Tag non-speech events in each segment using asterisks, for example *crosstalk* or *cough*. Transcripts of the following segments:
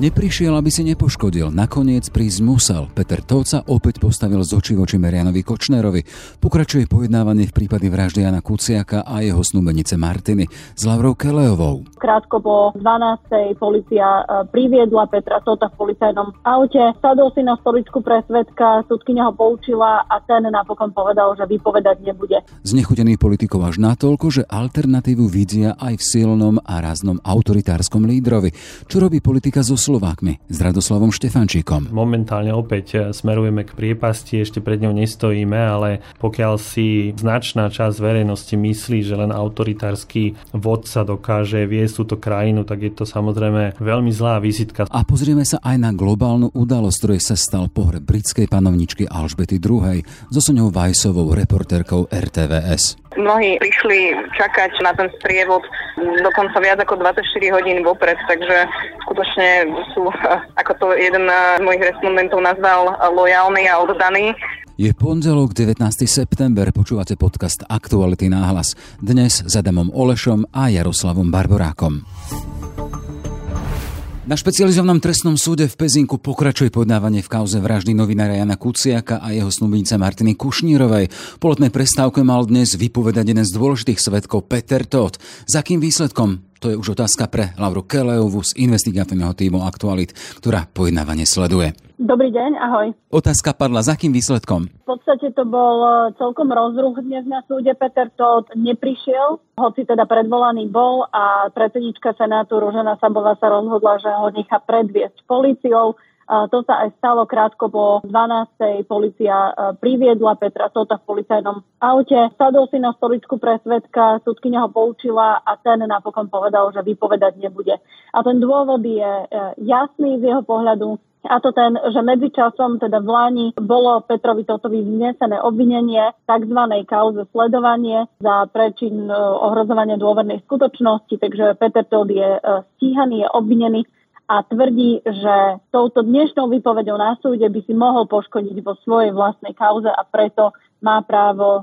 Neprišiel, aby si nepoškodil. Nakoniec prísť musel. Peter Tóca opäť postavil z očí voči Marianovi Kočnerovi. Pokračuje pojednávanie v prípade vraždy Jana Kuciaka a jeho snúbenice Martiny s Lavrou Kelejovou. Krátko po 12. policia e, priviedla Petra Tóta v policajnom aute. Sadol si na stoličku pre svetka, súdkynia ho poučila a ten napokon povedal, že vypovedať nebude. Znechutený politikov až natoľko, že alternatívu vidia aj v silnom a raznom autoritárskom lídrovi. Čo robí politika zo Slovákmi s Radoslavom Štefančíkom. Momentálne opäť e, smerujeme k priepasti, ešte pred ňou nestojíme, ale pokiaľ si značná časť verejnosti myslí, že len autoritársky vodca dokáže viesť túto krajinu, tak je to samozrejme veľmi zlá vizitka. A pozrieme sa aj na globálnu udalosť, ktorej sa stal pohreb britskej panovničky Alžbety II. so Soňou Vajsovou, reportérkou RTVS. Mnohí prišli čakať na ten sprievod dokonca viac ako 24 hodín vopred, takže skutočne sú, ako to jeden z mojich respondentov nazval, lojálni a oddaní. Je pondelok 19. september, počúvate podcast Aktuality náhlas. Dnes s Adamom Olešom a Jaroslavom Barborákom. Na špecializovanom trestnom súde v Pezinku pokračuje podávanie v kauze vraždy novinára Jana Kuciaka a jeho snubnice Martiny Kušnírovej. Po letnej prestávke mal dnes vypovedať jeden z dôležitých svetkov Peter Todt. Za kým výsledkom? To je už otázka pre Lauru Kelejovu z investigatívneho týmu Aktualit, ktorá pojednávanie sleduje. Dobrý deň, ahoj. Otázka padla, za akým výsledkom? V podstate to bol e, celkom rozruch dnes na súde. Peter Todt neprišiel, hoci teda predvolaný bol a predsednička Senátu Ružena Sabová sa rozhodla, že ho nechá predviesť policiou. To sa aj stalo krátko po 12. Polícia e, priviedla Petra Tota v policajnom aute. Sadol si na stoličku pre svetka, súdkynia ho poučila a ten napokon povedal, že vypovedať nebude. A ten dôvod je e, jasný z jeho pohľadu. A to ten, že medzičasom, teda v Lani, bolo Petrovi Totovi vznesené obvinenie tzv. kauze sledovanie za prečin e, ohrozovania dôvernej skutočnosti, takže Peter Todt je e, stíhaný, je obvinený a tvrdí, že touto dnešnou výpovedou na súde by si mohol poškodiť vo svojej vlastnej kauze a preto má právo e,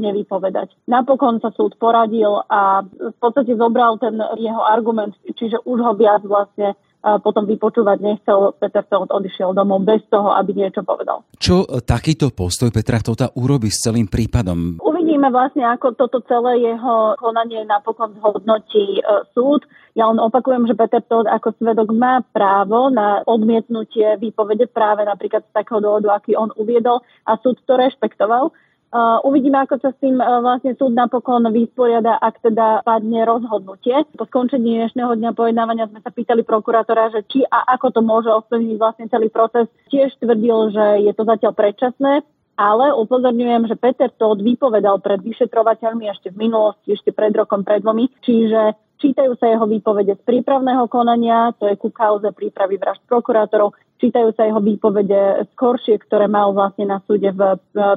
nevypovedať. Napokon sa súd poradil a v podstate zobral ten jeho argument, čiže už ho viac vlastne potom vypočúvať nechcel, Peter Feld odišiel domov bez toho, aby niečo povedal. Čo e, takýto postoj Petra Tota urobí s celým prípadom? Uvidíme vlastne, ako toto celé jeho konanie napokon zhodnotí e, súd. Ja len opakujem, že Peter Todt ako svedok má právo na odmietnutie výpovede práve napríklad z takého dôvodu, aký on uviedol a súd to rešpektoval. Uh, uvidíme, ako sa s tým uh, vlastne súd napokon vysporiada, ak teda padne rozhodnutie. Po skončení dnešného dňa pojednávania sme sa pýtali prokurátora, že či a ako to môže ovplyvniť vlastne celý proces. Tiež tvrdil, že je to zatiaľ predčasné, ale upozorňujem, že Peter Todd vypovedal pred vyšetrovateľmi ešte v minulosti, ešte pred rokom, pred dvomi, čiže čítajú sa jeho výpovede z prípravného konania, to je ku kauze prípravy vražd prokurátorov, čítajú sa jeho výpovede skoršie, ktoré mal vlastne na súde v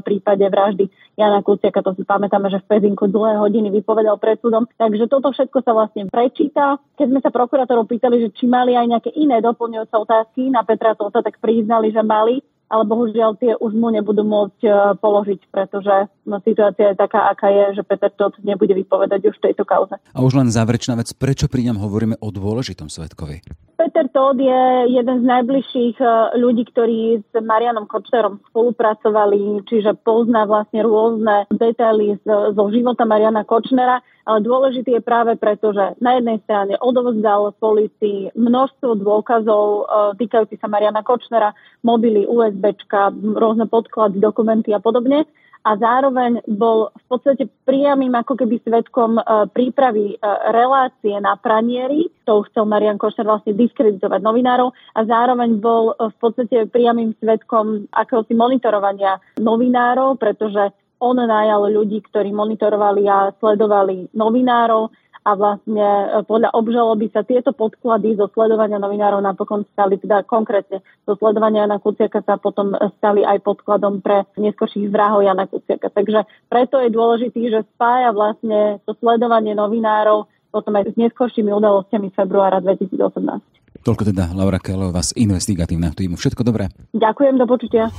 prípade vraždy Jana Kuciaka. To si pamätáme, že v Pezinku dlhé hodiny vypovedal pred súdom. Takže toto všetko sa vlastne prečíta. Keď sme sa prokurátorov pýtali, že či mali aj nejaké iné doplňujúce otázky na Petra Tota, tak priznali, že mali ale bohužiaľ tie už mu nebudú môcť e, položiť, pretože no, situácia je taká, aká je, že Peter Todt nebude vypovedať už tejto kauze. A už len záverečná vec, prečo pri ňom hovoríme o dôležitom svetkovi? Peter Todd je jeden z najbližších e, ľudí, ktorí s Marianom Kočnerom spolupracovali, čiže pozná vlastne rôzne detaily zo života Mariana Kočnera ale dôležitý je práve preto, že na jednej strane odovzdal policii množstvo dôkazov e, týkajúci sa Mariana Kočnera, mobily, USBčka, rôzne podklady, dokumenty a podobne. A zároveň bol v podstate priamým ako keby svetkom e, prípravy e, relácie na pranieri. To chcel Marian Kočner vlastne diskreditovať novinárov a zároveň bol v podstate priamým svetkom akéhosi monitorovania novinárov, pretože on najal ľudí, ktorí monitorovali a sledovali novinárov a vlastne e, podľa obžaloby sa tieto podklady zo sledovania novinárov napokon stali, teda konkrétne zo sledovania Jana Kuciaka sa potom stali aj podkladom pre neskôrších vrahov Jana Kuciaka. Takže preto je dôležitý, že spája vlastne to sledovanie novinárov potom aj s neskôršími udalosťami februára 2018. Toľko teda Laura Kelová z investigatívneho týmu. Všetko dobré. Ďakujem, do počutia.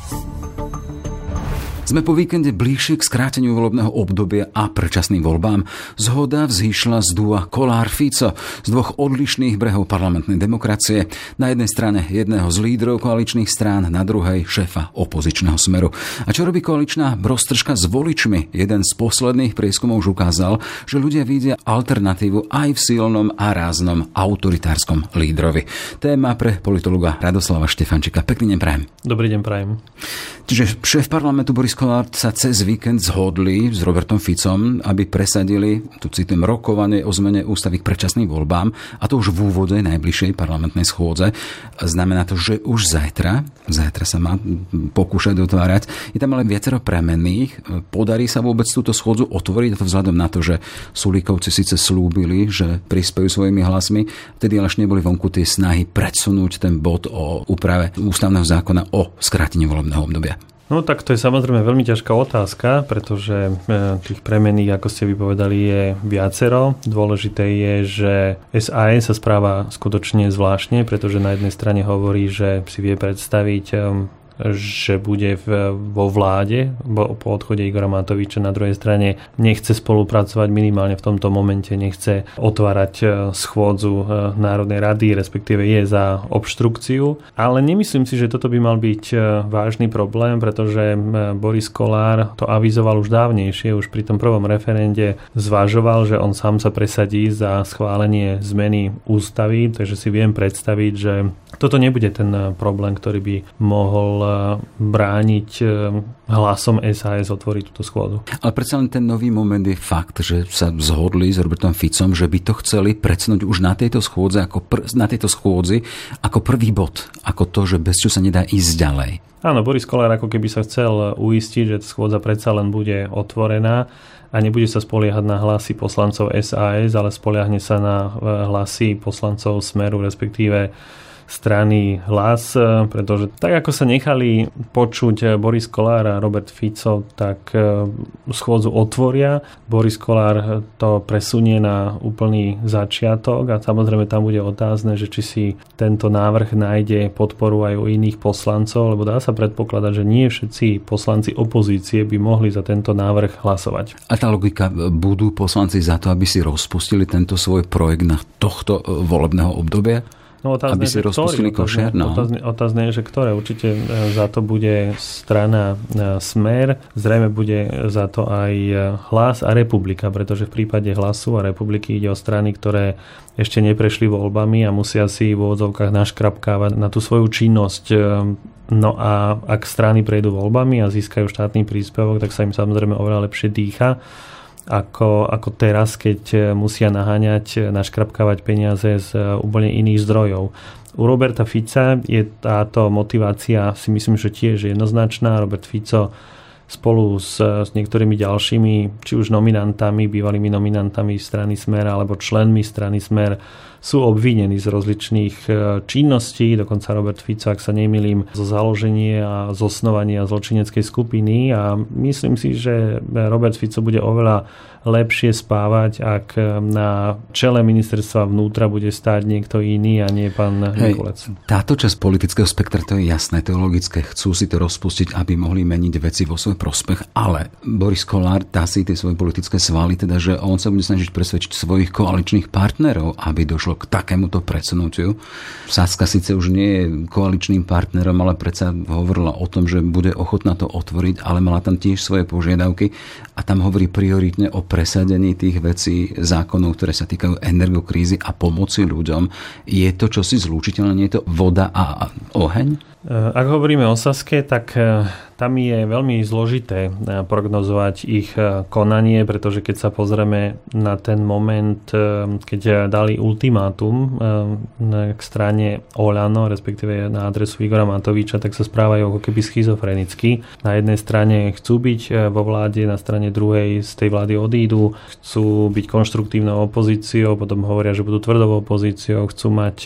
Sme po víkende bližšie k skráteniu volebného obdobia a predčasným voľbám. Zhoda vzýšla z dua Kolár Fico z dvoch odlišných brehov parlamentnej demokracie. Na jednej strane jedného z lídrov koaličných strán, na druhej šéfa opozičného smeru. A čo robí koaličná roztržka s voličmi? Jeden z posledných prieskumov už ukázal, že ľudia vidia alternatívu aj v silnom a ráznom autoritárskom lídrovi. Téma pre politologa Radoslava Štefančika. Pekný deň prajem. Dobrý deň prajem. Čiže šéf parlamentu Boris Kolár sa cez víkend zhodli s Robertom Ficom, aby presadili, tu citujem, rokovanie o zmene ústavy k predčasným voľbám, a to už v úvode najbližšej parlamentnej schôdze. Znamená to, že už zajtra, zajtra sa má pokúšať dotvárať, je tam ale viacero premenných. Podarí sa vôbec túto schôdzu otvoriť, a to vzhľadom na to, že Sulíkovci síce slúbili, že prispejú svojimi hlasmi, vtedy ale neboli vonku tie snahy predsunúť ten bod o úprave ústavného zákona o skrátení volebného obdobia. No tak to je samozrejme veľmi ťažká otázka, pretože e, tých premených, ako ste vypovedali, je viacero. Dôležité je, že SAS sa správa skutočne zvláštne, pretože na jednej strane hovorí, že si vie predstaviť e, že bude v, vo vláde bo, po odchode Igora Matoviča. Na druhej strane nechce spolupracovať minimálne v tomto momente, nechce otvárať e, schôdzu e, Národnej rady, respektíve je za obštrukciu. Ale nemyslím si, že toto by mal byť e, vážny problém, pretože Boris Kolár to avizoval už dávnejšie, už pri tom prvom referende zvažoval, že on sám sa presadí za schválenie zmeny ústavy, takže si viem predstaviť, že toto nebude ten problém, ktorý by mohol brániť e, hlasom SAS otvoriť túto schôdu. Ale predsa len ten nový moment je fakt, že sa zhodli s Robertom Ficom, že by to chceli predsnúť už na tejto schôdze ako pr- na tejto schôdzi ako prvý bod, ako to, že bez čo sa nedá ísť ďalej. Áno, Boris Kolár ako keby sa chcel uistiť, že schôdza predsa len bude otvorená a nebude sa spoliehať na hlasy poslancov SAS, ale spoliahne sa na hlasy poslancov Smeru, respektíve strany hlas, e, pretože tak ako sa nechali počuť e, Boris Kolár a Robert Fico, tak e, schôdzu otvoria. Boris Kolár to presunie na úplný začiatok a samozrejme tam bude otázne, že či si tento návrh nájde podporu aj u iných poslancov, lebo dá sa predpokladať, že nie všetci poslanci opozície by mohli za tento návrh hlasovať. A tá logika, budú poslanci za to, aby si rozpustili tento svoj projekt na tohto volebného obdobia? No, otázne, aby si rozpustili košer. No. Otázne, otázne je, že ktoré. Určite e, za to bude strana e, Smer, zrejme bude za to aj e, Hlas a Republika, pretože v prípade Hlasu a Republiky ide o strany, ktoré ešte neprešli voľbami a musia si v úvodzovkách naškrapkávať na tú svoju činnosť No a ak strany prejdú voľbami a získajú štátny príspevok, tak sa im samozrejme oveľa lepšie dýcha ako, ako teraz, keď e, musia naháňať, e, naškrapkávať peniaze z e, úplne iných zdrojov. U Roberta Fica je táto motivácia si myslím, že tiež jednoznačná. Robert Fico spolu s, s niektorými ďalšími, či už nominantami, bývalými nominantami strany Smer alebo členmi strany Smer sú obvinení z rozličných e, činností, dokonca Robert Fico, ak sa nemýlim, zo založenia a zosnovania zločineckej skupiny a myslím si, že Robert Fico bude oveľa lepšie spávať, ak na čele ministerstva vnútra bude stáť niekto iný a nie pán Nikolec. Táto časť politického spektra, to je jasné, to je logické. Chcú si to rozpustiť, aby mohli meniť veci vo svoj prospech, ale Boris Kolár dá si tie svoje politické svaly, teda že on sa bude snažiť presvedčiť svojich koaličných partnerov, aby došlo došlo k takémuto predsunutiu. Saska síce už nie je koaličným partnerom, ale predsa hovorila o tom, že bude ochotná to otvoriť, ale mala tam tiež svoje požiadavky a tam hovorí prioritne o presadení tých vecí, zákonov, ktoré sa týkajú energokrízy a pomoci ľuďom. Je to čosi zlúčiteľné? Nie je to voda a oheň? Ak hovoríme o Saske, tak tam je veľmi zložité eh, prognozovať ich eh, konanie, pretože keď sa pozrieme na ten moment, eh, keď dali ultimátum k strane Olano, respektíve na adresu Igora Matoviča, tak sa správajú ako keby schizofrenicky. Na jednej strane chcú byť vo vláde, na strane druhej z tej vlády odídu, chcú byť konštruktívnou opozíciou, potom hovoria, že budú tvrdou opozíciou, chcú mať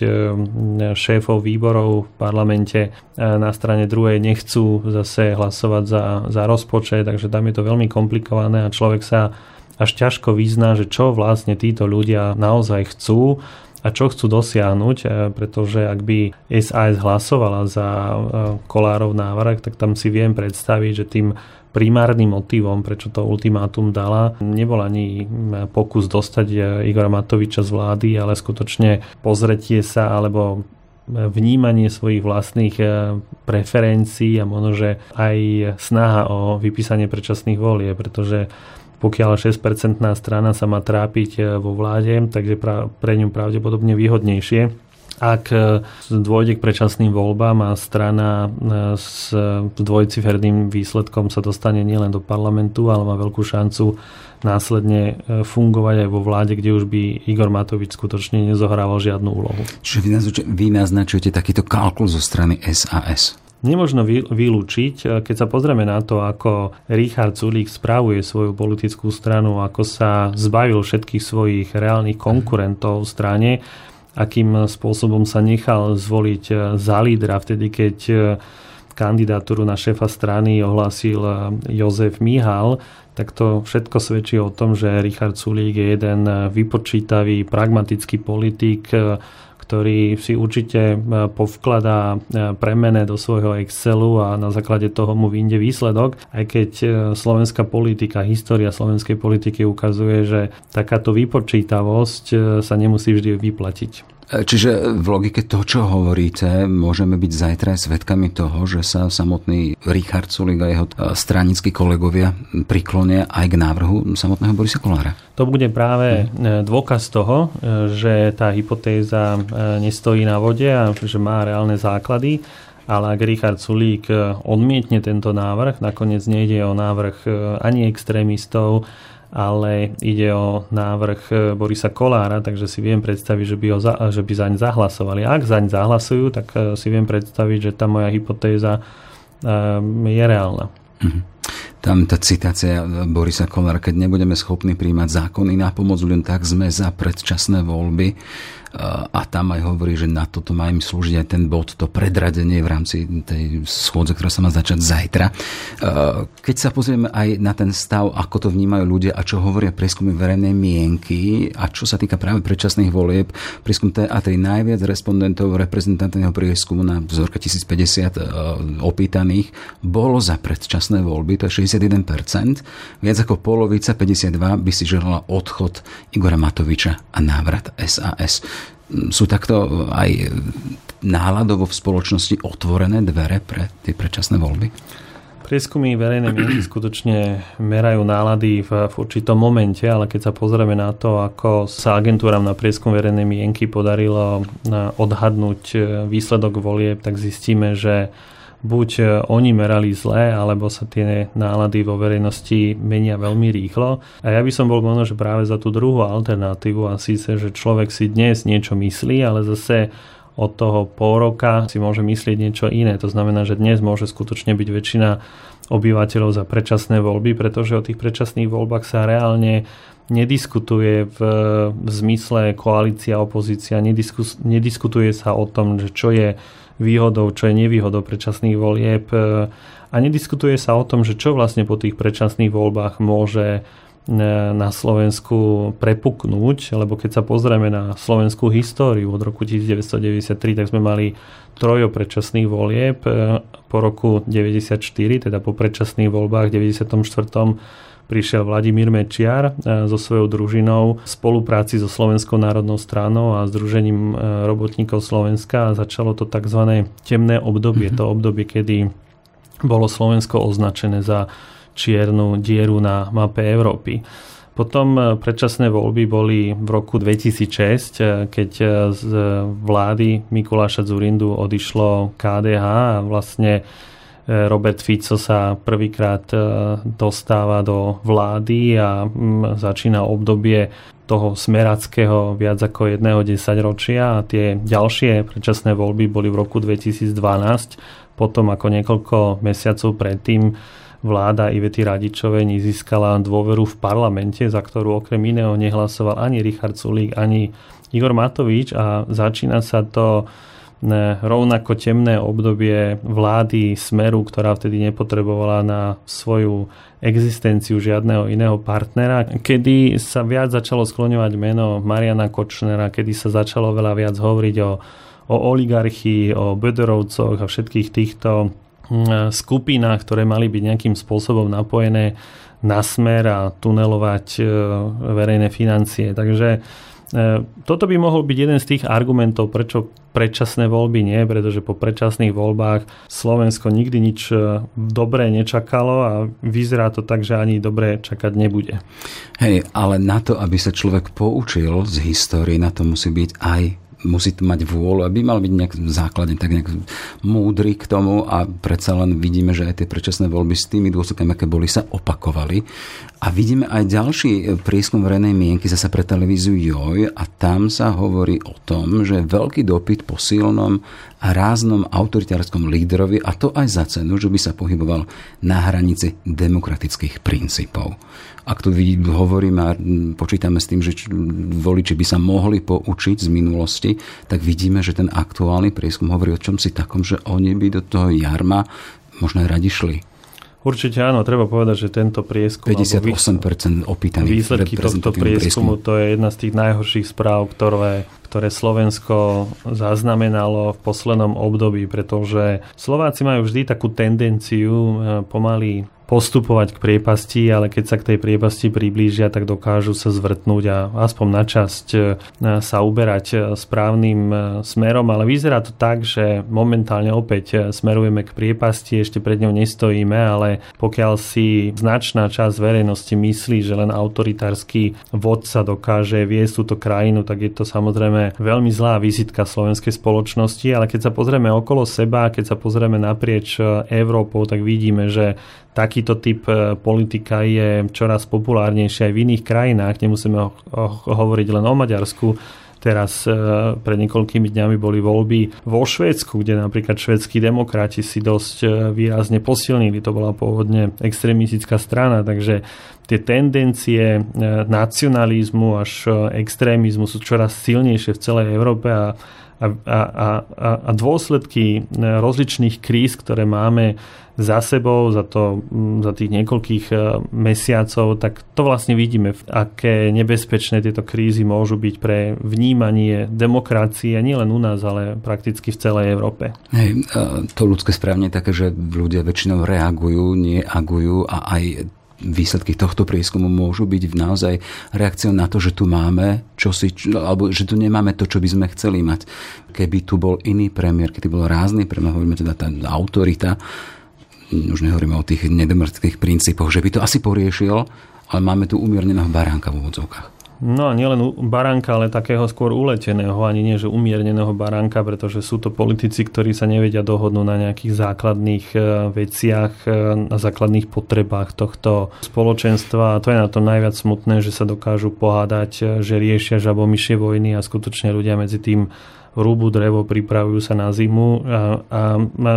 šéfov výborov v parlamente, na strane druhej nechcú zase hlasovať za, za rozpočet, takže tam je to veľmi komplikované a človek sa až ťažko vyzná, že čo vlastne títo ľudia naozaj chcú a čo chcú dosiahnuť, pretože ak by SAS hlasovala za Kolárov návrh, tak tam si viem predstaviť, že tým primárnym motivom, prečo to ultimátum dala, nebol ani pokus dostať Igora Matoviča z vlády, ale skutočne pozretie sa alebo vnímanie svojich vlastných eh, preferencií a možno, že aj snaha o vypísanie predčasných volie, pretože pokiaľ 6-percentná strana sa má trápiť eh, vo vláde, takže pre ňu pravdepodobne výhodnejšie ak e, dôjde k predčasným voľbám a strana e, s dvojciferným výsledkom sa dostane nielen do parlamentu, ale má veľkú šancu následne e, fungovať aj vo vláde, kde už by Igor Matovič skutočne nezohrával žiadnu úlohu. Čiže vy naznačujete takýto kalkul zo strany SAS? Nemožno vylúčiť, keď sa pozrieme na to, ako Richard Sulík správuje svoju politickú stranu, ako sa zbavil všetkých svojich reálnych konkurentov v strane, akým spôsobom sa nechal zvoliť eh, za lídra vtedy, keď eh, kandidatúru na šéfa strany ohlásil eh, Jozef Mihal, tak to všetko svedčí o tom, že Richard Sulík je jeden vypočítavý, pragmatický politik, ktorý si určite povkladá premene do svojho Excelu a na základe toho mu vyjde výsledok, aj keď slovenská politika, história slovenskej politiky ukazuje, že takáto vypočítavosť sa nemusí vždy vyplatiť. Čiže v logike toho, čo hovoríte, môžeme byť zajtra aj svetkami toho, že sa samotný Richard Sulik a jeho e, stranickí kolegovia priklonia aj k návrhu samotného Borisa Kolára. To bude práve hm. dôkaz toho, e, že tá hypotéza nestojí na vode a že má reálne základy. Ale ak Richard Sulík odmietne tento návrh, nakoniec nejde o návrh ani extrémistov, ale ide o návrh e, Borisa Kolára, takže si viem predstaviť, že by, ho za, že by zaň zahlasovali. Ak zaň zahlasujú, tak e, si viem predstaviť, že tá moja hypotéza e, je reálna. Mm-hmm. Tam tá citácia Borisa Kolára, keď nebudeme schopní príjmať zákony na pomoc ľuďom, tak sme za predčasné voľby a tam aj hovorí, že na toto má im slúžiť aj ten bod, to predradenie v rámci tej schôdze, ktorá sa má začať zajtra. Keď sa pozrieme aj na ten stav, ako to vnímajú ľudia a čo hovoria prieskumy verejnej mienky a čo sa týka práve predčasných volieb, prieskum TA3 najviac respondentov reprezentantného prieskumu na vzorka 1050 opýtaných bolo za predčasné voľby, to je 61%. Viac ako polovica, 52, by si želala odchod Igora Matoviča a návrat SAS sú takto aj náladovo v spoločnosti otvorené dvere pre tie predčasné voľby? Prieskumy verejnej mienky skutočne merajú nálady v, v určitom momente, ale keď sa pozrieme na to, ako sa agentúram na prieskum verejnej mienky podarilo odhadnúť výsledok volieb, tak zistíme, že buď e, oni merali zle, alebo sa tie nálady vo verejnosti menia veľmi rýchlo. A ja by som bol možno, že práve za tú druhú alternatívu a síce, že človek si dnes niečo myslí, ale zase od toho pol roka si môže myslieť niečo iné. To znamená, že dnes môže skutočne byť väčšina obyvateľov za predčasné voľby, pretože o tých predčasných voľbách sa reálne nediskutuje v, v zmysle koalícia, opozícia, nediskus, nediskutuje sa o tom, že čo je výhodou, čo je nevýhodou predčasných volieb e, a nediskutuje sa o tom, že čo vlastne po tých predčasných voľbách môže e, na Slovensku prepuknúť, lebo keď sa pozrieme na slovenskú históriu od roku 1993, tak sme mali trojo predčasných volieb e, po roku 94, teda po predčasných voľbách v 94 prišiel Vladimír Mečiar e, so svojou družinou v spolupráci so Slovenskou národnou stranou a Združením e, robotníkov Slovenska a začalo to tzv. temné obdobie, mm-hmm. to obdobie, kedy bolo Slovensko označené za čiernu dieru na mape Európy. Potom e, predčasné voľby boli v roku 2006, keď z vlády Mikuláša Zurindu odišlo KDH a vlastne Robert Fico sa prvýkrát e, dostáva do vlády a mm, začína obdobie toho smerackého viac ako jedného desaťročia a tie ďalšie predčasné voľby boli v roku 2012, potom ako niekoľko mesiacov predtým vláda Ivety Radičovej nezískala dôveru v parlamente, za ktorú okrem iného nehlasoval ani Richard Sulík, ani Igor Matovič a začína sa to rovnako temné obdobie vlády Smeru, ktorá vtedy nepotrebovala na svoju existenciu žiadneho iného partnera, kedy sa viac začalo skloňovať meno Mariana Kočnera, kedy sa začalo veľa viac hovoriť o, o oligarchii, o Böderovcoch a všetkých týchto skupinách, ktoré mali byť nejakým spôsobom napojené na smer a tunelovať e, verejné financie. Takže e, toto by mohol byť jeden z tých argumentov, prečo predčasné voľby nie, pretože po predčasných voľbách Slovensko nikdy nič e, dobré nečakalo a vyzerá to tak, že ani dobré čakať nebude. Hej, ale na to, aby sa človek poučil z histórie, na to musí byť aj musí mať vôľu, aby mal byť nejak základne tak nejak múdry k tomu a predsa len vidíme, že aj tie predčasné voľby s tými dôsledkami, aké boli, sa opakovali. A vidíme aj ďalší prieskum verejnej mienky zase pre televíziu JOJ a tam sa hovorí o tom, že veľký dopyt po silnom a ráznom autoritárskom líderovi a to aj za cenu, že by sa pohyboval na hranici demokratických princípov. Ak tu hovoríme a počítame s tým, že voliči by sa mohli poučiť z minulosti, tak vidíme, že ten aktuálny prieskum hovorí o čom si takom, že oni by do toho jarma možno aj radi šli. Určite áno, treba povedať, že tento prieskum... 58% opýtaných. Výsledky tohto prieskumu, to je jedna z tých najhorších správ, ktoré, ktoré Slovensko zaznamenalo v poslednom období, pretože Slováci majú vždy takú tendenciu e, pomaly postupovať k priepasti, ale keď sa k tej priepasti priblížia, tak dokážu sa zvrtnúť a aspoň na časť e, sa uberať e, správnym smerom, ale vyzerá to tak, že momentálne opäť smerujeme k priepasti, ešte pred ňou nestojíme, ale pokiaľ si značná časť verejnosti myslí, že len autoritársky vodca dokáže viesť túto krajinu, tak je to samozrejme veľmi zlá vizitka slovenskej spoločnosti, ale keď sa pozrieme okolo seba, keď sa pozrieme naprieč Európou, tak vidíme, že takýto typ e, politika je čoraz populárnejší aj v iných krajinách. Nemusíme ho, ho, hovoriť len o Maďarsku. Teraz e, pred niekoľkými dňami boli voľby vo Švédsku, kde napríklad švedskí demokrati si dosť e, výrazne posilnili. To bola pôvodne extrémistická strana, takže tie tendencie e, nacionalizmu až e, extrémizmu sú čoraz silnejšie v celej Európe a a, a, a, a dôsledky e, rozličných kríz, ktoré máme za sebou za, to, za tých niekoľkých mesiacov, tak to vlastne vidíme, aké nebezpečné tieto krízy môžu byť pre vnímanie demokracie nielen u nás, ale prakticky v celej Európe. Hej, to ľudské správne je také, že ľudia väčšinou reagujú, neagujú a aj výsledky tohto prieskumu môžu byť naozaj reakciou na to, že tu máme čosi, alebo že tu nemáme to, čo by sme chceli mať. Keby tu bol iný premiér, keby bol rázny premiér, hovoríme teda tá autorita, už nehovoríme o tých nedemokratických princípoch, že by to asi poriešil, ale máme tu umierneného baránka v úvodzovkách. No a nielen baránka, ale takého skôr uleteného, ani nie, že umierneného baránka, pretože sú to politici, ktorí sa nevedia dohodnúť na nejakých základných e, veciach, e, na základných potrebách tohto spoločenstva. A to je na to najviac smutné, že sa dokážu pohádať, e, že riešia žabomyšie vojny a skutočne ľudia medzi tým rúbu drevo, pripravujú sa na zimu a, a, a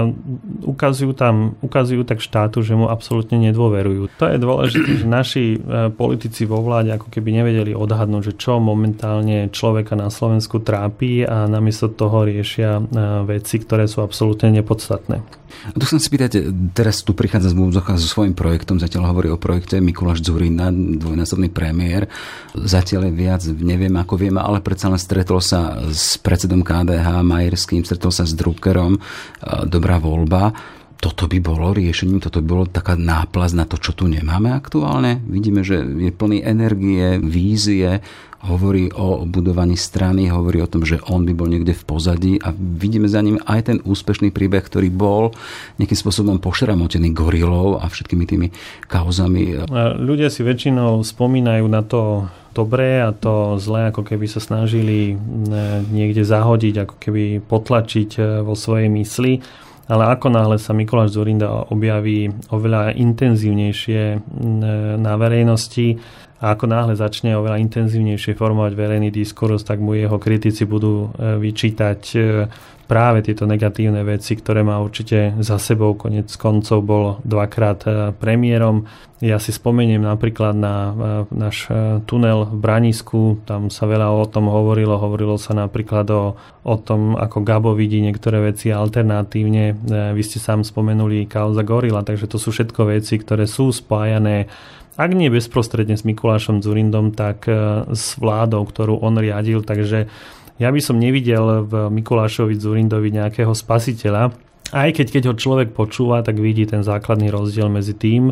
ukazujú, tam, ukazujú tak štátu, že mu absolútne nedôverujú. To je dôležité, že naši e, politici vo vláde ako keby nevedeli odhadnúť, že čo momentálne človeka na Slovensku trápi a namiesto toho riešia e, veci, ktoré sú absolútne nepodstatné. A tu chcem spýtať, teraz tu prichádza z Múzocha so svojím projektom, zatiaľ hovorí o projekte Mikuláš Zurina, dvojnásobný premiér. Zatiaľ viac, neviem ako vieme, ale predsa len stretol sa s predsedom KDH Majerským, stretol sa s Druckerom, dobrá voľba toto by bolo riešením, toto by bolo taká náplaz na to, čo tu nemáme aktuálne. Vidíme, že je plný energie, vízie, hovorí o budovaní strany, hovorí o tom, že on by bol niekde v pozadí a vidíme za ním aj ten úspešný príbeh, ktorý bol nejakým spôsobom pošramotený gorilou a všetkými tými kauzami. Ľudia si väčšinou spomínajú na to dobré a to zlé, ako keby sa snažili e, niekde zahodiť, ako keby potlačiť e, vo svojej mysli. Ale ako náhle sa Mikuláš Zurinda objaví oveľa intenzívnejšie e, na verejnosti, a ako náhle začne oveľa intenzívnejšie formovať verejný diskurs, tak mu jeho kritici budú e, vyčítať e, práve tieto negatívne veci, ktoré má určite za sebou. Konec koncov bol dvakrát e, premiérom. Ja si spomeniem napríklad na náš tunel v Branisku, tam sa veľa o tom hovorilo. Hovorilo sa napríklad o, o tom, ako Gabo vidí niektoré veci alternatívne. Vy ste sám spomenuli kauza Gorila, takže to sú všetko veci, ktoré sú spájané ak nie bezprostredne s Mikulášom Zurindom, tak e, s vládou, ktorú on riadil. Takže ja by som nevidel v Mikulášovi Zurindovi nejakého spasiteľa. Aj keď, keď ho človek počúva, tak vidí ten základný rozdiel medzi tým,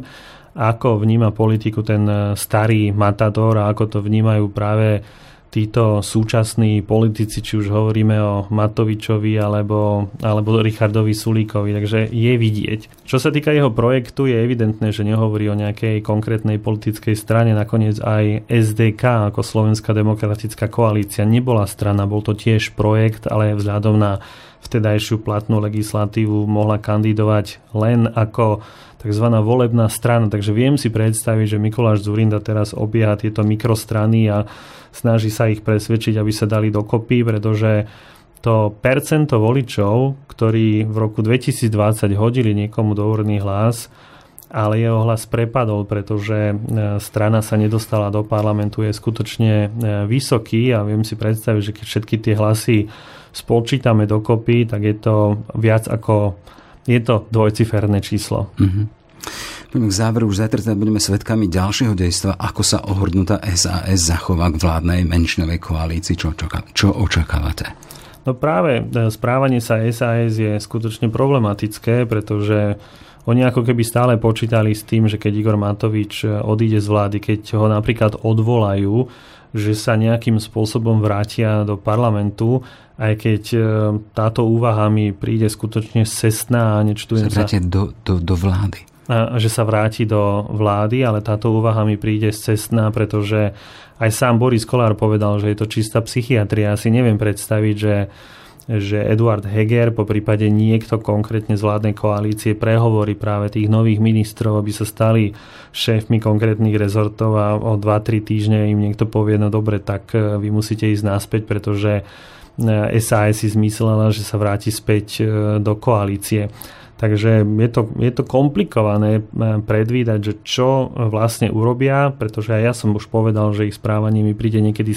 ako vníma politiku ten e, starý matador a ako to vnímajú práve títo súčasní politici, či už hovoríme o Matovičovi alebo, alebo Richardovi Sulíkovi, takže je vidieť. Čo sa týka jeho projektu, je evidentné, že nehovorí o nejakej konkrétnej politickej strane, nakoniec aj SDK ako Slovenská demokratická koalícia nebola strana, bol to tiež projekt, ale vzhľadom na vtedajšiu platnú legislatívu mohla kandidovať len ako tzv. volebná strana. Takže viem si predstaviť, že Mikuláš Zurinda teraz obieha tieto mikrostrany a snaží sa ich presvedčiť, aby sa dali dokopy, pretože to percento voličov, ktorí v roku 2020 hodili niekomu dovorný hlas, ale jeho hlas prepadol, pretože e, strana sa nedostala do parlamentu, je skutočne e, vysoký a viem si predstaviť, že keď všetky tie hlasy spočítame dokopy, tak je to viac ako je to dvojciferné číslo. Mm-hmm. K záveru, už zajtra teda budeme svedkami ďalšieho dejstva, ako sa ohrdnutá SAS zachová k vládnej menšinovej koalícii. Čo, čo, čo očakávate? No práve e, správanie sa SAS je skutočne problematické, pretože oni ako keby stále počítali s tým, že keď Igor Matovič e, odíde z vlády, keď ho napríklad odvolajú, že sa nejakým spôsobom vrátia do parlamentu, aj keď e, táto úvaha mi príde skutočne cestná a nečtujem sa. Sa do, do, do vlády. Že sa vráti do vlády, ale táto úvaha mi príde cestná, pretože aj sám Boris Kolár povedal, že je to čistá psychiatria. Ja si neviem predstaviť, že že Eduard Heger, po prípade niekto konkrétne z vládnej koalície prehovorí práve tých nových ministrov, aby sa stali šéfmi konkrétnych rezortov a o 2-3 týždne im niekto povie, no dobre, tak e, vy musíte ísť naspäť, pretože SAS e, si zmyslela, že sa vráti späť e, do koalície. Takže je to, je to komplikované eh, predvídať, že čo vlastne urobia, pretože aj ja som už povedal, že ich správanie mi príde niekedy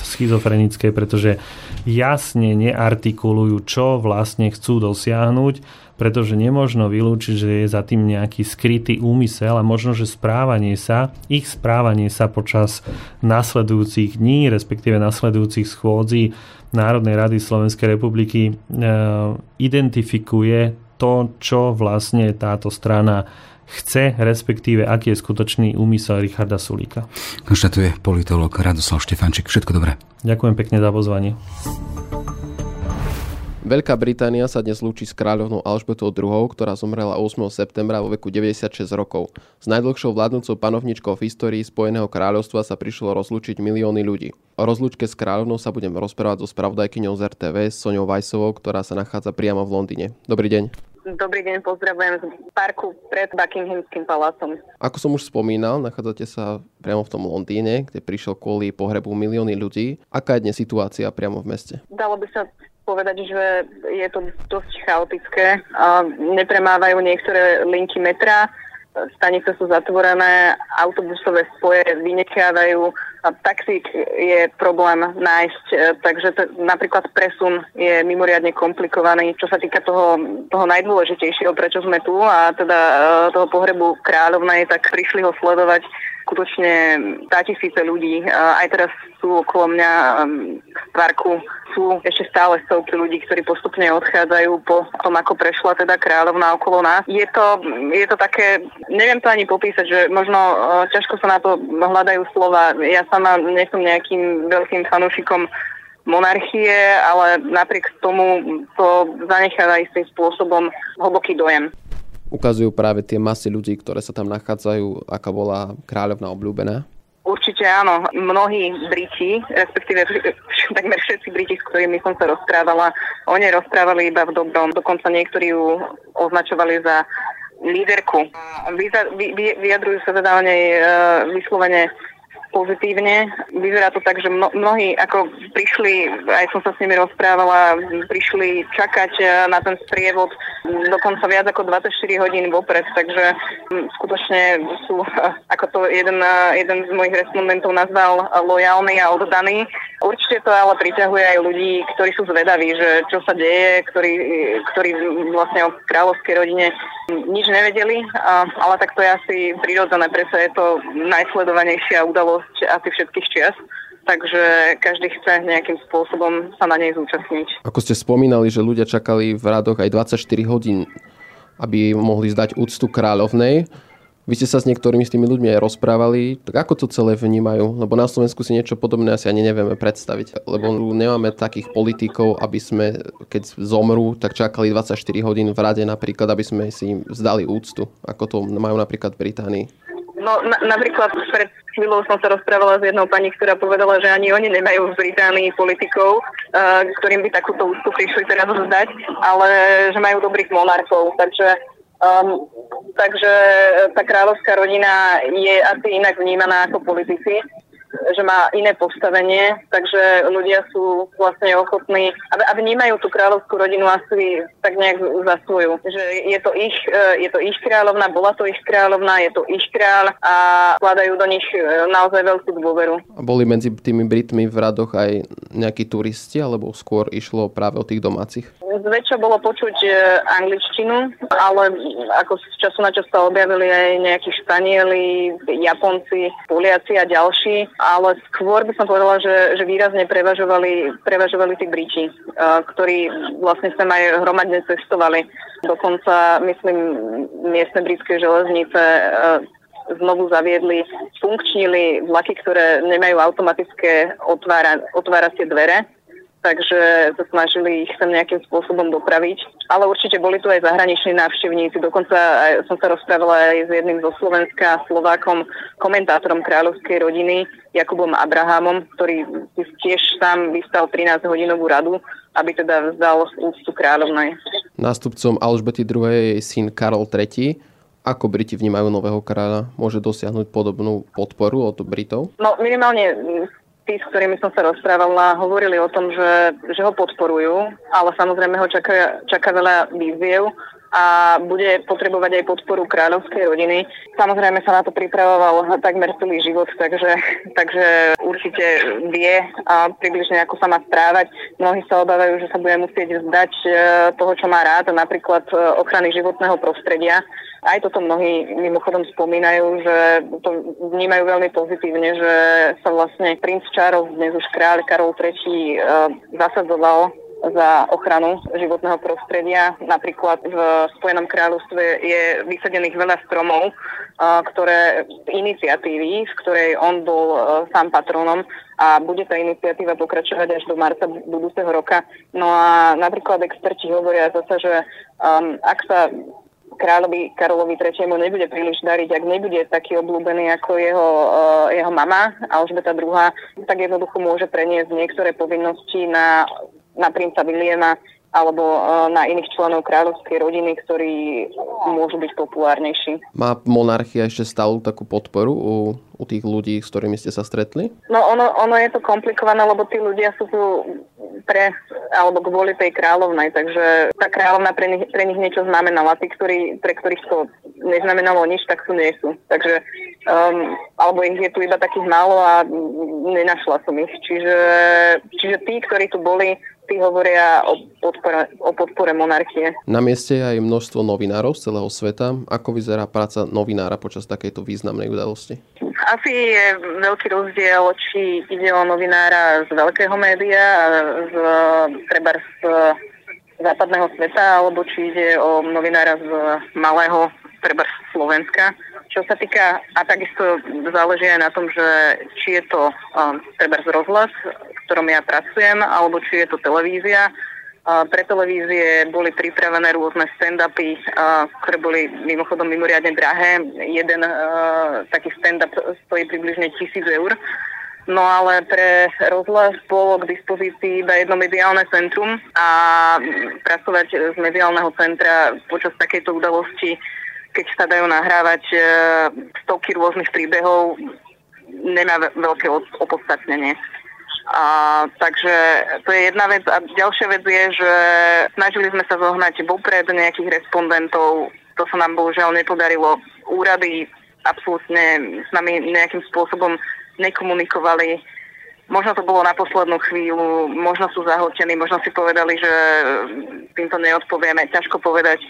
schizofrenické, pretože jasne neartikulujú, čo vlastne chcú dosiahnuť, pretože nemožno vylúčiť, že je za tým nejaký skrytý úmysel a možno, že správanie sa, ich správanie sa počas nasledujúcich dní, respektíve nasledujúcich schôdzí Národnej rady Slovenskej republiky e, identifikuje to, čo vlastne táto strana chce, respektíve aký je skutočný úmysel Richarda Sulíka. Konštatuje politolog Radoslav Štefanček. Všetko dobré. Ďakujem pekne za pozvanie. Veľká Británia sa dnes lúči s kráľovnou Alžbetou II, ktorá zomrela 8. septembra vo veku 96 rokov. S najdlhšou vládnúcou panovničkou v histórii Spojeného kráľovstva sa prišlo rozlúčiť milióny ľudí. O rozlúčke s kráľovnou sa budem rozprávať so spravodajkyňou z RTV, Soňou Vajsovou, ktorá sa nachádza priamo v Londýne. Dobrý deň. Dobrý deň, pozdravujem z parku pred Buckinghamským palácom. Ako som už spomínal, nachádzate sa priamo v tom Londýne, kde prišiel kvôli pohrebu milióny ľudí. Aká je dnes situácia priamo v meste? Dalo by sa povedať, že je to dosť chaotické. Nepremávajú niektoré linky metra, stanice sú zatvorené, autobusové spoje vynechávajú a taxík je problém nájsť, e, takže to, napríklad presun je mimoriadne komplikovaný, čo sa týka toho, toho najdôležitejšieho, prečo sme tu a teda e, toho pohrebu kráľovnej, tak prišli ho sledovať skutočne tá tisíce ľudí. Aj teraz sú okolo mňa v parku sú ešte stále stovky ľudí, ktorí postupne odchádzajú po tom, ako prešla teda kráľovná okolo nás. Je to, je to také, neviem to ani popísať, že možno ťažko sa na to hľadajú slova. Ja sama nie som nejakým veľkým fanúšikom monarchie, ale napriek tomu to zanecháva istým spôsobom hlboký dojem ukazujú práve tie masy ľudí, ktoré sa tam nachádzajú, aká bola kráľovná obľúbená? Určite áno. Mnohí Briti, respektíve takmer všetci Briti, s ktorými som sa rozprávala, oni rozprávali iba v dobrom. Dokonca niektorí ju označovali za líderku. Vyjadrujú sa teda o nej e, vyslovene pozitívne. Vyzerá to tak, že mnohí ako prišli, aj som sa s nimi rozprávala, prišli čakať e, na ten sprievod dokonca viac ako 24 hodín vopred, takže skutočne sú, *laughs* ako to jeden, jeden z mojich respondentov nazval, lojálny a oddaný. Určite to ale priťahuje aj ľudí, ktorí sú zvedaví, že čo sa deje, ktorí, ktorí vlastne o kráľovskej rodine nič nevedeli, ale tak to je asi prirodzené, preto je to najsledovanejšia udalosť asi všetkých čias takže každý chce nejakým spôsobom sa na nej zúčastniť. Ako ste spomínali, že ľudia čakali v radoch aj 24 hodín, aby mohli zdať úctu kráľovnej. Vy ste sa s niektorými s tými ľuďmi aj rozprávali, tak ako to celé vnímajú? Lebo na Slovensku si niečo podobné asi ani nevieme predstaviť, lebo nemáme takých politikov, aby sme, keď zomrú, tak čakali 24 hodín v rade napríklad, aby sme si im zdali úctu, ako to majú napríklad v Británii. No na, napríklad pred chvíľou som sa rozprávala s jednou pani, ktorá povedala, že ani oni nemajú v Británii politikov, uh, ktorým by takúto úctu prišli teraz zdať, ale že majú dobrých monarchov. Takže Um, takže tá kráľovská rodina je asi inak vnímaná ako politici že má iné postavenie, takže ľudia sú vlastne ochotní a vnímajú tú kráľovskú rodinu asi tak nejak za svoju. Že je to ich, e, je to ich kráľovna, bola to ich kráľovna, je to ich kráľ a vkladajú do nich e, naozaj veľkú dôveru. A boli medzi tými Britmi v radoch aj nejakí turisti, alebo skôr išlo práve o tých domácich? Zväčša bolo počuť e, angličtinu, ale ako z času na čas sa objavili aj nejakí Španieli, Japonci, Poliaci a ďalší ale skôr by som povedala, že, že výrazne prevažovali, prevažovali tí Briti, ktorí vlastne sa aj hromadne cestovali. Dokonca, myslím, miestne britské železnice znovu zaviedli, funkčnili vlaky, ktoré nemajú automatické otvára, otváracie dvere, takže sa snažili ich sem nejakým spôsobom dopraviť. Ale určite boli tu aj zahraniční návštevníci. Dokonca aj, som sa rozprávala aj s jedným zo Slovenska, Slovákom, komentátorom kráľovskej rodiny, Jakubom Abrahamom, ktorý tiež sám vystal 13-hodinovú radu, aby teda vzdal úctu kráľovnej. Nástupcom Alžbety II je syn Karol III. Ako Briti vnímajú nového kráľa? Môže dosiahnuť podobnú podporu od Britov? No minimálne tí, s ktorými som sa rozprávala, hovorili o tom, že, že ho podporujú, ale samozrejme ho čaká, čaká veľa výziev a bude potrebovať aj podporu kráľovskej rodiny. Samozrejme sa na to pripravoval takmer celý život, takže, takže určite vie a približne ako sa má správať. Mnohí sa obávajú, že sa bude musieť vzdať e, toho, čo má rád, napríklad e, ochrany životného prostredia. Aj toto mnohí mimochodom spomínajú, že to vnímajú veľmi pozitívne, že sa vlastne princ Charles, dnes už kráľ Karol III, e, zasadzoval za ochranu životného prostredia. Napríklad v Spojenom kráľovstve je vysadených veľa stromov, ktoré iniciatívy, v ktorej on bol sám patronom a bude tá iniciatíva pokračovať až do marca budúceho roka. No a napríklad experti hovoria zase, že um, ak sa kráľovi Karolovi III. nebude príliš dariť, ak nebude taký obľúbený ako jeho, uh, jeho mama Alžbeta II., tak jednoducho môže preniesť niektoré povinnosti na na princa Williama alebo e, na iných členov kráľovskej rodiny, ktorí môžu byť populárnejší. Má monarchia ešte stále takú podporu u, u tých ľudí, s ktorými ste sa stretli? No ono, ono je to komplikované, lebo tí ľudia sú tu pre, alebo kvôli tej kráľovnej, takže tá kráľovna pre nich, pre nich niečo znamenala. Tí, ktorí, pre ktorých to neznamenalo nič, tak tu nie sú. Takže, um, alebo ich je tu iba takých málo a nenašla som ich. Čiže, čiže tí, ktorí tu boli, tí hovoria o podpore, o podpore monarchie. Na mieste je aj množstvo novinárov z celého sveta. Ako vyzerá práca novinára počas takejto významnej udalosti? Asi je veľký rozdiel, či ide o novinára z veľkého média, z, treba z západného sveta, alebo či ide o novinára z malého, treba z Slovenska. Čo sa týka, a takisto záleží aj na tom, že či je to um, treba z rozhlas, ktorom ja pracujem, alebo či je to televízia. Pre televízie boli pripravené rôzne stand-upy, ktoré boli mimochodom mimoriadne drahé. Jeden taký stand-up stojí približne tisíc eur. No ale pre rozhlas bolo k dispozícii iba jedno mediálne centrum a pracovať z mediálneho centra počas takejto udalosti keď sa dajú nahrávať e, stovky rôznych príbehov, nemá veľké opodstatnenie. A, takže to je jedna vec. A ďalšia vec je, že snažili sme sa zohnať vopred nejakých respondentov. To sa nám bohužiaľ nepodarilo. Úrady absolútne s nami nejakým spôsobom nekomunikovali. Možno to bolo na poslednú chvíľu, možno sú zahltení, možno si povedali, že týmto neodpovieme. Ťažko povedať.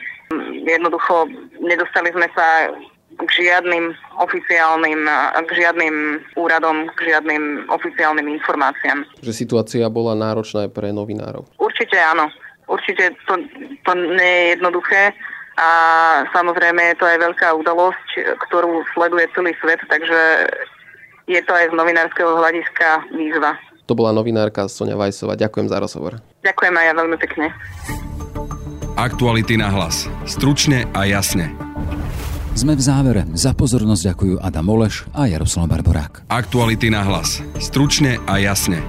Jednoducho nedostali sme sa k žiadnym oficiálnym, k žiadnym úradom, k žiadnym oficiálnym informáciám. Že situácia bola náročná aj pre novinárov? Určite áno. Určite to, to nie je jednoduché a samozrejme je to aj veľká udalosť, ktorú sleduje celý svet, takže je to aj z novinárskeho hľadiska výzva. To bola novinárka Sonia Vajsová. Ďakujem za rozhovor. Ďakujem aj ja veľmi pekne. Aktuality na hlas. Stručne a jasne. Sme v závere. Za pozornosť ďakujú Adam Oleš a Jaroslav Barborák. Aktuality na hlas. Stručne a jasne.